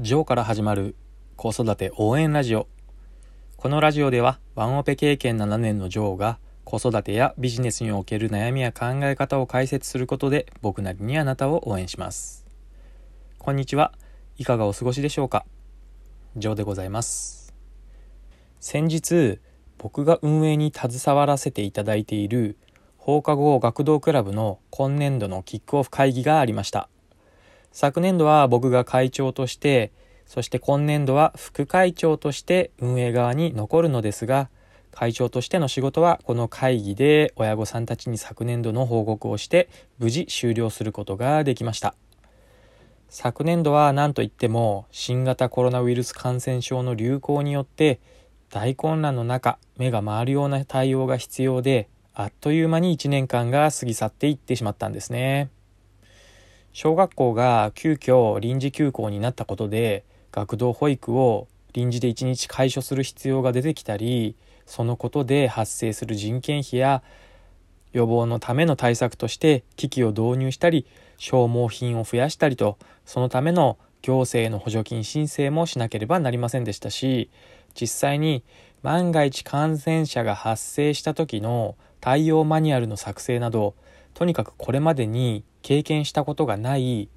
ジョーから始まる子育て応援ラジオ。このラジオではワンオペ経験7年のジョーが子育てやビジネスにおける悩みや考え方を解説することで僕なりにあなたを応援します。こんにちは。いかがお過ごしでしょうか？ジョーでございます。先日、僕が運営に携わらせていただいている放課後学童クラブの今年度のキックオフ会議がありました。昨年度は僕が会長として、そして今年度は副会長として運営側に残るのですが、会長としての仕事はこの会議で親御さんたちに昨年度の報告をして無事終了することができました。昨年度は何といっても新型コロナウイルス感染症の流行によって大混乱の中目が回るような対応が必要であっという間に1年間が過ぎ去っていってしまったんですね。小学校が急遽臨時休校になったことで学童保育を臨時で1日解消する必要が出てきたりそのことで発生する人件費や予防のための対策として機器を導入したり消耗品を増やしたりとそのための行政の補助金申請もしなければなりませんでしたし実際に万が一感染者が発生した時の対応マニュアルの作成などとにかくこれまでに経験したことがない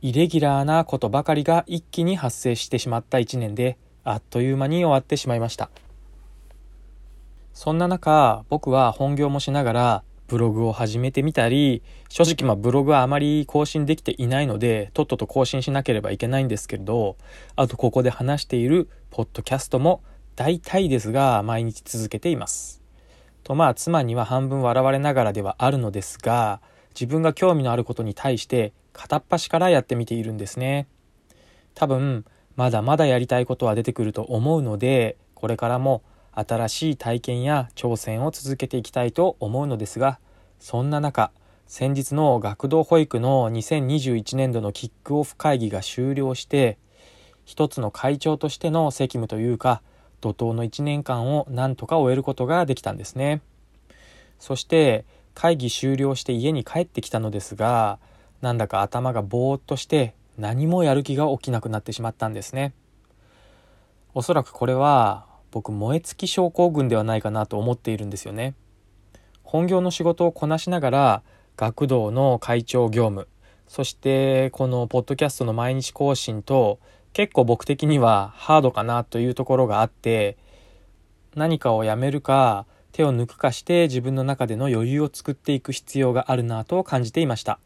イレギュラーなことばかりが一気に発生してしまった一年であっという間に終わってしまいました。そんな中、僕は本業もしながらブログを始めてみたり、正直まあブログはあまり更新できていないので、とっとと更新しなければいけないんですけれど、あとここで話しているポッドキャストも大体ですが毎日続けています。とまあ妻には半分笑われながらではあるのですが自分が興味のあることに対して片っ端からやってみているんですね。多分まだまだやりたいことは出てくると思うのでこれからも新しい体験や挑戦を続けていきたいと思うのですがそんな中先日の学童保育の2021年度のキックオフ会議が終了して一つの会長としての責務というか怒涛の1年間を何とか終えることができたんですね。そして会議終了して家に帰ってきたのですが、なんだか頭がぼーっとして何もやる気が起きなくなってしまったんですね。おそらくこれは僕燃え尽き症候群ではないかなと思っているんですよね。本業の仕事をこなしながら学童の会長業務そしてこのポッドキャストの毎日更新と結構僕的にはハードかなというところがあって何かをやめるか手を抜くかして自分の中での余裕を作っていく必要があるなと感じていました。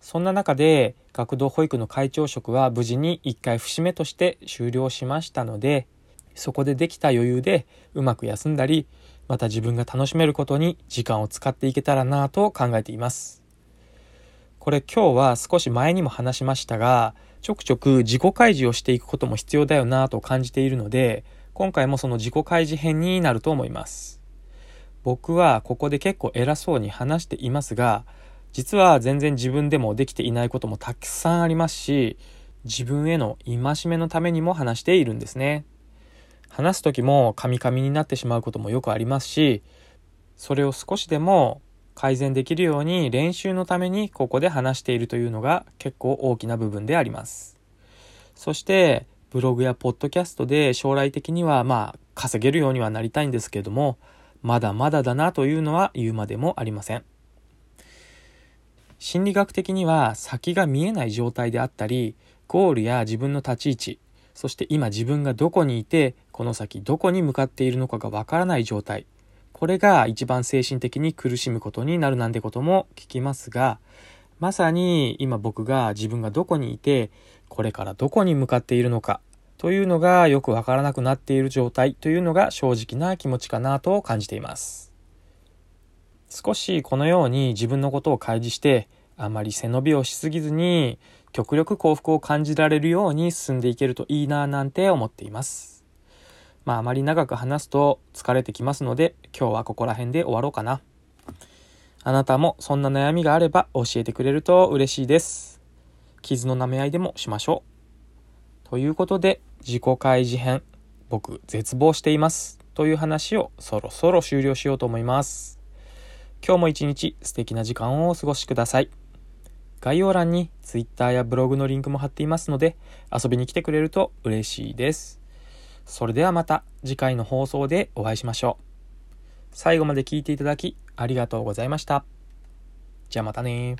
そんな中で学童保育の会長職は無事に一回節目として終了しましたのでそこでできた余裕でうまく休んだりまた自分が楽しめることに時間を使っていけたらなと考えています。これ今日は少し前にも話しましたがちょくちょく自己開示をしていくことも必要だよなと感じているので、今回もその自己開示編になると思います。僕はここで結構偉そうに話していますが、実は全然自分でもできていないこともたくさんありますし、自分への戒めのためにも話しているんですね。話す時もカミカミになってしまうこともよくありますし、それを少しでも改善できるように練習のためにここで話しているというのが結構大きな部分であります。そしてブログやポッドキャストで将来的にはまあ稼げるようにはなりたいんですけれどもまだまだだなというのは言うまでもありません。心理学的には先が見えない状態であったりゴールや自分の立ち位置そして今自分がどこにいてこの先どこに向かっているのかがわからない状態これが一番精神的に苦しむことになるなんてことも聞きますが、まさに今僕が自分がどこにいて、これからどこに向かっているのかというのがよくわからなくなっている状態というのが正直な気持ちかなと感じています。少しこのように自分のことを開示して、あまり背伸びをしすぎずに、極力幸福を感じられるように進んでいけるといいななんて思っています。まああまり長く話すと疲れてきますので今日はここら辺で終わろうかな。あなたもそんな悩みがあれば教えてくれると嬉しいです。傷の舐め合いでもしましょう。ということで自己開示編僕絶望していますという話をそろそろ終了しようと思います。今日も一日素敵な時間をお過ごしください。概要欄に Twitter やブログのリンクも貼っていますので遊びに来てくれると嬉しいです。それではまた次回の放送でお会いしましょう。最後まで聞いていただきありがとうございました。じゃあまたね